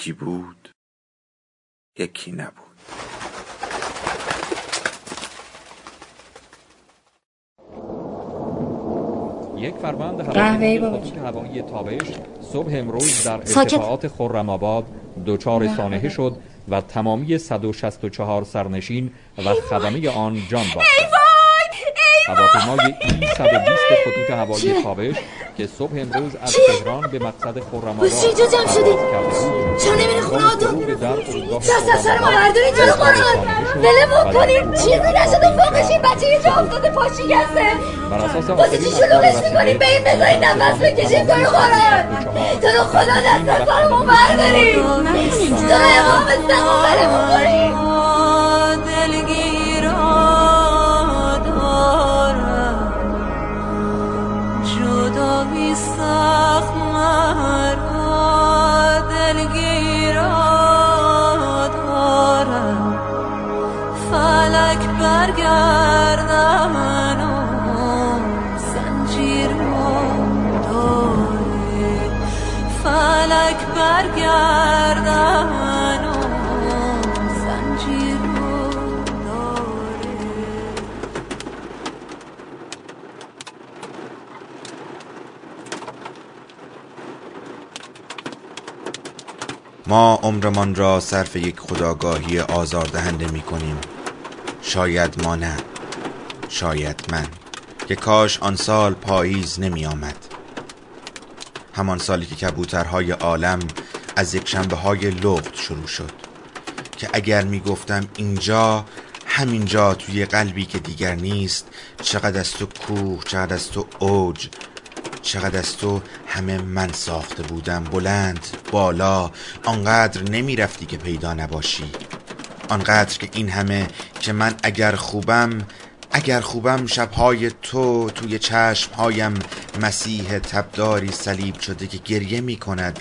یکی بود یکی نبود. یک فروند هوایی تابش صبح امروز در ارتفاعات خرم آباد دچار سانحه شد و تمامی 164 سرنشین و خدمه آن جان باختند. هواپیمای ای 120 خطوط هوایی تابش که صبح امروز از تهران به مقصد خرم‌آباد جو جمع شدی؟ چون نمیره خونه آدم؟ دست از سر ما بردارید جلو قرآن بله بکنید چیزی نشد و فوقش این بچه یه جا افتاده پاشی گسته واسه چی شلوغش می‌کنید به این بذارید نفس بکشید جلو قرآن تو رو خدا دست از سر ما بردارید تو رو امام استقام برمون کنید سخت مرا دلگیرا دارد فلک برگردن و زنجیر داره فلک برگردن ما عمرمان را صرف یک خداگاهی آزاردهنده می کنیم. شاید ما نه شاید من که کاش آن سال پاییز نمی آمد. همان سالی که کبوترهای عالم از یک شنبه های لغت شروع شد که اگر می گفتم اینجا همینجا توی قلبی که دیگر نیست چقدر از تو کوه چقدر از تو اوج چقدر از تو همه من ساخته بودم بلند بالا آنقدر نمی‌رفتی که پیدا نباشی. آنقدر که این همه که من اگر خوبم اگر خوبم شبهای تو توی چشمهایم مسیح تبداری صلیب شده که گریه می کند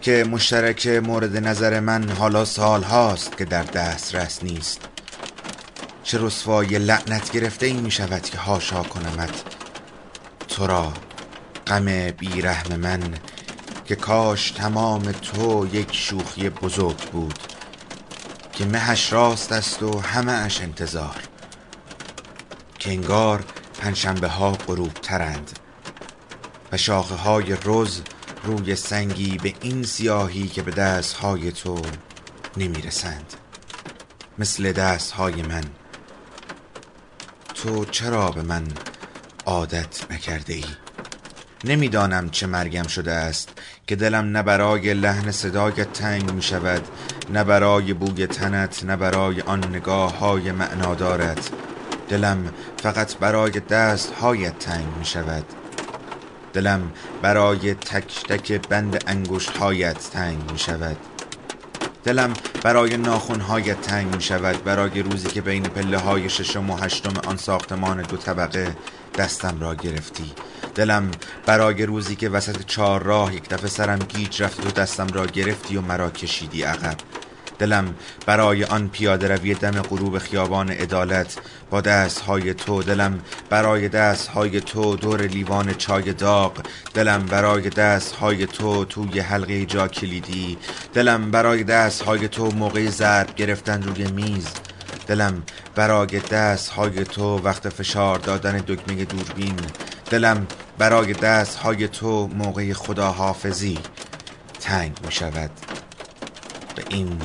که مشترک مورد نظر من حالا سال هاست که در دسترس نیست. چه رسوای لعنت گرفته این می شود که هاشا کنمت؟ تو را غم بیرحم من که کاش تمام تو یک شوخی بزرگ بود که مهش راست است و همه اش انتظار که انگار پنجشنبه ها غروب ترند و شاخه های روز روی سنگی به این سیاهی که به دست های تو نمی‌رسند مثل دست های من تو چرا به من عادت نکرده ای؟ نمی‌دانم چه مرگم شده است که دلم نه برای لحن صدایت تنگ می شود نه برای بوی تنت نه برای آن نگاه های معنادارت. دلم فقط برای دست هایت تنگ می شود دلم برای تک تک بند انگشت هایت تنگ می شود دلم برای ناخون هایت تنگ می شود برای روزی که بین پله های ششم و هشتم آن ساختمان دو طبقه دستم را گرفتی. دلم برای روزی که وسط چهار راه یک دفعه سرم گیج رفت و دستم را گرفتی و مرا کشیدی عقب. دلم برای آن پیاده روی دم غروب خیابان عدالت با دست های تو دلم برای دست های تو دور لیوان چای داغ دلم برای دست های تو توی حلقه جا کلیدی دلم برای دست های تو موقع ضرب گرفتن روی میز دلم برای دست های تو وقت فشار دادن دکمه دوربین دلم برای دست های تو موقع خداحافظی تنگ می شود و این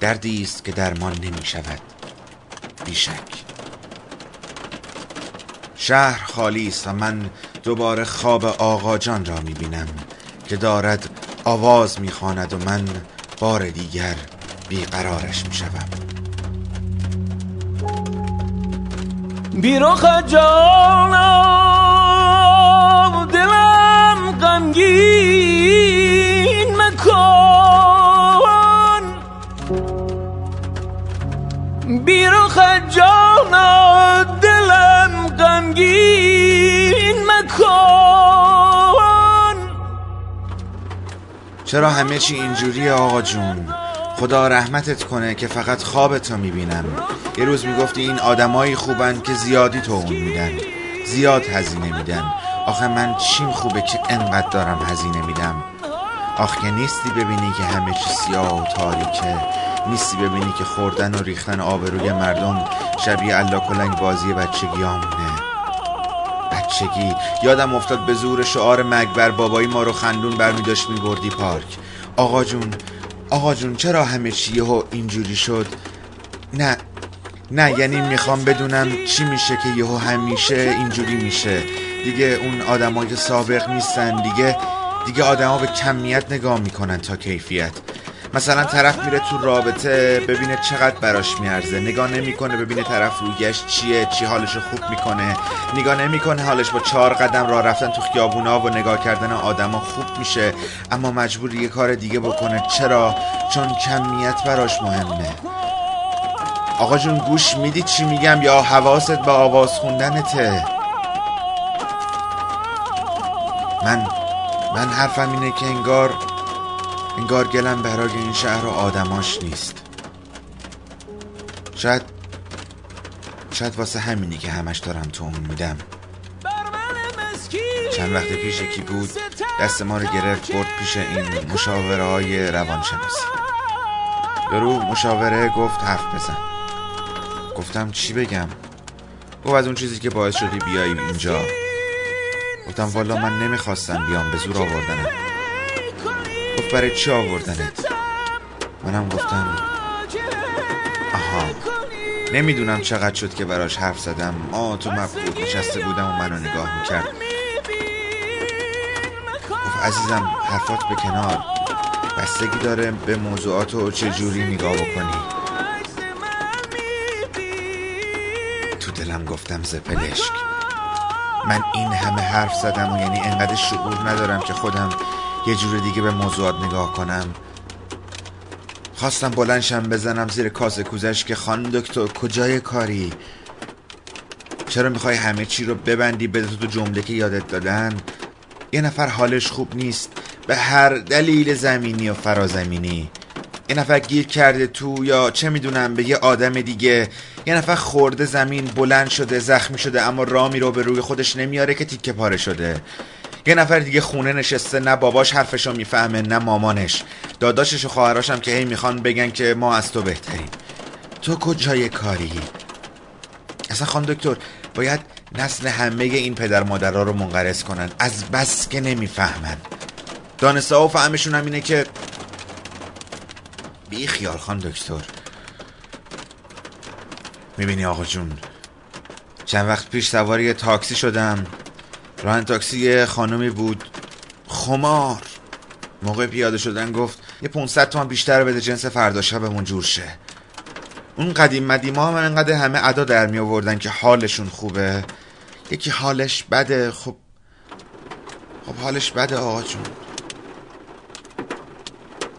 دردی است که درمان نمی شود بیشک. شهر خالی است و من دوباره خواب آقا جان را می بینم که دارد آواز می خاند و من بار دیگر بیقرارش می شود بیرخ جانم چرا همه چی اینجوریه آقا جون؟ خدا رحمتت کنه که فقط خوابتو می‌بینم. یه روز می‌گفتی این آدمایی خوبن که زیادی تو اون میدن. زیاد هزینه میدن. آخه من چیم خوبه که انقدر دارم هزینه میدم؟ آخه نیستی ببینی که همه چی سیاه و تاریکه. نیستی ببینی که خوردن و ریختن آبروی مردم شبیه الله کلنگ بازی بچگیامونه. بچگی یادم افتاد به زور شعار مگبر بابایی ما رو خندون برمی داشت میبردی پارک. آقا جون آقا جون چرا همه چی و اینجوری شد؟ نه نه یعنی می‌خوام بدونم چی میشه که یهو همیشه اینجوری میشه. دیگه اون آدمای سابق نیستن دیگه دیگه آدما به کمیت نگاه می‌کنن تا کیفیت. مثلا طرف میره تو رابطه ببینه چقدر براش میارزه. نگاه نمی‌کنه ببینه طرف رویش چیه چی حالشو خوب می‌کنه. نگاه نمی‌کنه حالش با چهار قدم راه رفتن تو خیابونا و نگاه کردن آدما خوب میشه. اما مجبور یه کار دیگه بکنه. چرا؟ چون کمیت براش مهمه. آقا جون گوش میدی چی میگم یا حواست به آواز خوندنته؟ من من حرفم اینه که انگار انگار گلم برای این شهر و آدماش نیست. شاید شاید واسه همینی که همش دارم تو اون میدم. چند وقت پیش یکی بود دست ما رو گرفت برد پیش این مشاوره های روانشناسی یارو مشاوره گفت حرف بزن. گفتم چی بگم؟ گفت از اون چیزی که باعث شدی بیای اینجا. گفتم والا من نمی‌خواستم بیام به زور آوردنم برای چی آوردنت؟ منم گفتم آها نمی‌دونم چقدر شد که براش حرف زدم. ما تو مبهوت نشسته بودم و منو نگاه می‌کرد. گفت عزیزم حرفات به کنار. بستگی داره به موضوعات و چه جوری نگاه بکنی. تو دلم گفتم زپلشک من این همه حرف زدم و یعنی انقدر شعور ندارم که خودم یه جور دیگه به موضوعات نگاه کنم. خواستم بلنشم بزنم زیر کاسه کوزش که خان دکتر کجای کاری؟ چرا می‌خوای همه چی رو ببندی به تو جمله که یادت دادن؟ یه نفر حالش خوب نیست. به هر دلیل زمینی و فرازمینی. یه نفر گیر کرده تو یا چه می‌دونم به یه آدم دیگه. یه نفر خورده زمین بلند شده زخمی شده اما رامی رو به روی خودش نمیاره که تیکه پاره شده. یه نفر دیگه خونه نشسته نه باباش حرفشو می‌فهمه نه مامانش. داداشش و خواهراشم که هی می‌خوان بگن که ما از تو بهتریم. تو کجای کاری؟ اصلا خان دکتر باید نسل همه این پدر مادرها رو منقرض کنن. از بس که نمی‌فهمن. دانسته و فهمشون هم اینه که بی خیال خان دکتر. می‌بینی آقا جون چند وقت پیش سواری تاکسی شدم. راه تاکسی خانمی بود خمار. موقع پیاده شدن گفت یه 500 تومن بیشتر بده جنس فردا شبمون جور شه. اون قدیم مدیم ها من انقدر همه ادا در می آوردن که حالشون خوبه. یکی حالش بده خب خب حالش بده آقا جون.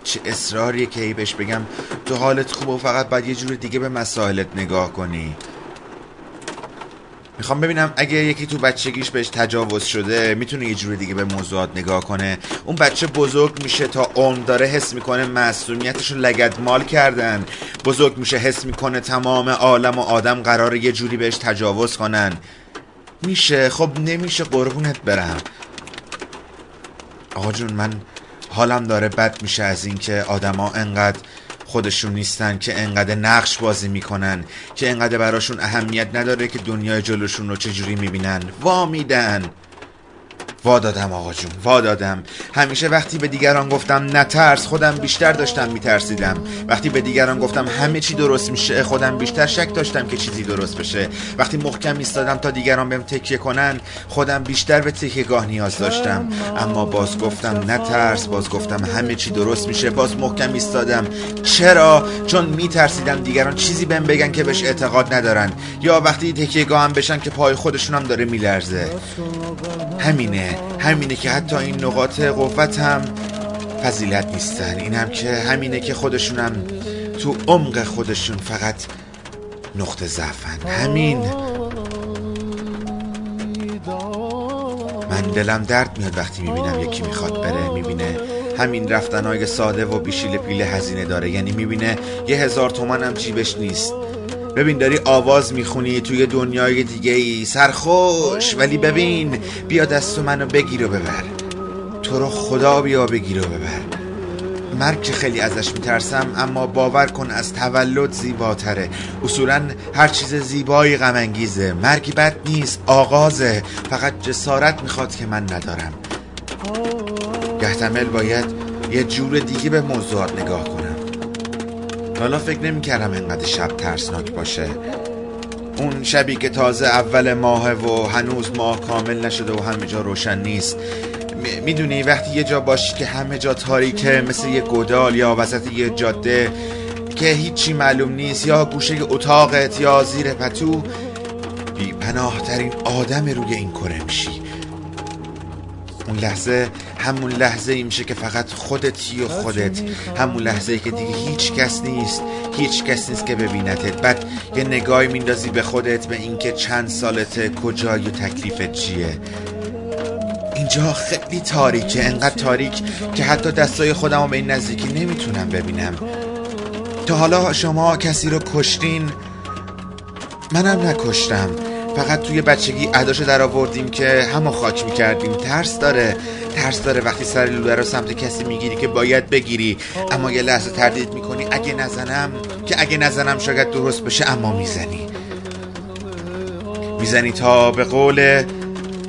چه اصراریه که ای بهش بگم تو حالت خوبه و فقط باید یه جور دیگه به مسائلت نگاه کنی. می‌خوام ببینم اگه یکی تو بچگیش بهش تجاوز شده می‌تونه یه جور دیگه به موضوعات نگاه کنه. اون بچه بزرگ میشه تا عمر داره حس می‌کنه مسئولیتش رو لگد مال کردن. بزرگ میشه حس می‌کنه تمام عالم و آدم قراره یه جوری بهش تجاوز کنن. میشه. خب نمیشه. قربونت برم. آقا جون من حالم داره بد میشه از اینکه آدما انقدر خودشون نیستن که انقدر نقش بازی می‌کنن که انقدر براشون اهمیت نداره که دنیای جلوشون رو چجوری می‌بینن. وا میدن وا دادم آقا جون وا دادم همیشه وقتی به دیگران گفتم نترس خودم بیشتر داشتم میترسیدم. وقتی به دیگران گفتم همه چی درست میشه خودم بیشتر شک داشتم که چیزی درست بشه. وقتی محکم ایستادم تا دیگران بهم تکیه کنن خودم بیشتر به تکیه گاه نیاز داشتم. اما باز گفتم نترس باز گفتم همه چی درست میشه. باز محکم ایستادم. چرا؟ چون میترسیدم دیگران چیزی بهم بگن که بهش اعتقاد ندارن. یا وقتی تکیه گاهم بشن که پای خودشونم داره میلرزه. همینه همینه که حتی این نقاط قوت هم فضیلت نیستن. این هم که همینه که خودشونم تو عمق خودشون فقط نقطه ضعفن. همین. من دلم درد میاد وقتی می‌بینم یکی می‌خواد بره. می‌بینه همین رفتنهای ساده و بیشیل پیل هزینه داره. یعنی می‌بینه یه هزار تومن هم جیبش نیست. ببین داری آواز می‌خونی توی دنیای دیگه ای سرخوش. ولی ببین بیا دست منو بگیر و ببر. تو رو خدا بیا بگیر و ببر. مرگ که خیلی ازش میترسم اما باور کن از تولد زیباتره. اصولا هر چیز زیبایی غمانگیزه. مرگی بد نیست آغازه. فقط جسارت می‌خواد که من ندارم. گهتمل باید یه جور دیگه به موضوعات نگاه کنم حالا فکر نمی کردم اینقدر شب ترسناک باشه. اون شبی که تازه اول ماه و هنوز ماه کامل نشده و همه جا روشن نیست. می‌دونی وقتی یه جا باشی که همه جا تاریکه مثل یه گودال یا وسط یه جاده که هیچی معلوم نیست یا گوشه اتاقت یا زیر پتو بی پناه ترین آدم روی این کره میشی. اون لحظه همون لحظه ای میشه که فقط خودتی و خودت. همون لحظه ای که دیگه هیچ کس نیست. هیچ کس نیست که ببینتت بعد یه نگاهی میندازی به خودت به اینکه چند سالته کجای و تکلیفت چیه. اینجا خیلی تاریکه. انقدر تاریک که حتی دستای خودم رو به این نزدیکی نمی‌تونم ببینم. تا حالا شما کسی رو کشتین منم نکشتم. فقط توی بچگی عداشو در آوردیم که همو خاک می‌کردیم. ترس داره. ترس داره وقتی سر لوله رو سمت کسی می‌گیری که باید بگیری. اما یه لحظه تردید می‌کنی. اگه نزنم که اگه نزنم شاید درست بشه اما می‌زنی. می‌زنی تا به قول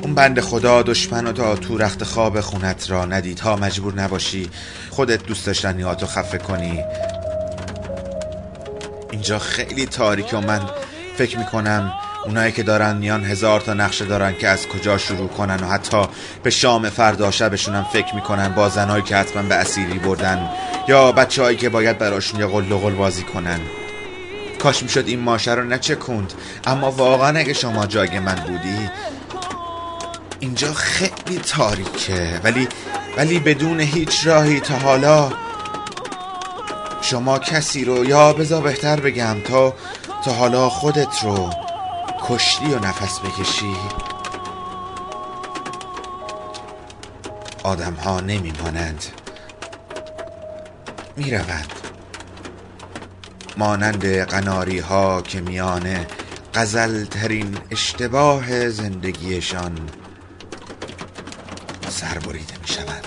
اون بند خدا دشمن و تا تو رخت خواب خونت را ندی تا مجبور نباشی. خودت دوست داشتنی تو خفه کنی. اینجا خیلی تاریکه و من فکر می‌کنم اونایی که دارن میان هزار تا نقشه دارن که از کجا شروع کنن و حتی به شام فردا شبشون فکر می‌کنن با زنهایی که حتما به اسیری بردن یا بچه هایی که باید براشون یه قل قل بازی کنن. کاش می‌شد این ماشه رو نچکوند. اما واقعا اگه شما جای من بودی اینجا خیلی تاریکه. ولی ولی بدون هیچ راهی تا حالا شما کسی رو یا بذار بهتر بگم تا تا حالا خودت رو کشتی و نفس بکشی. آدم ها نمی مانند می روند مانند قناری ها که میانه قزل اشتباه زندگیشان سربریده می شود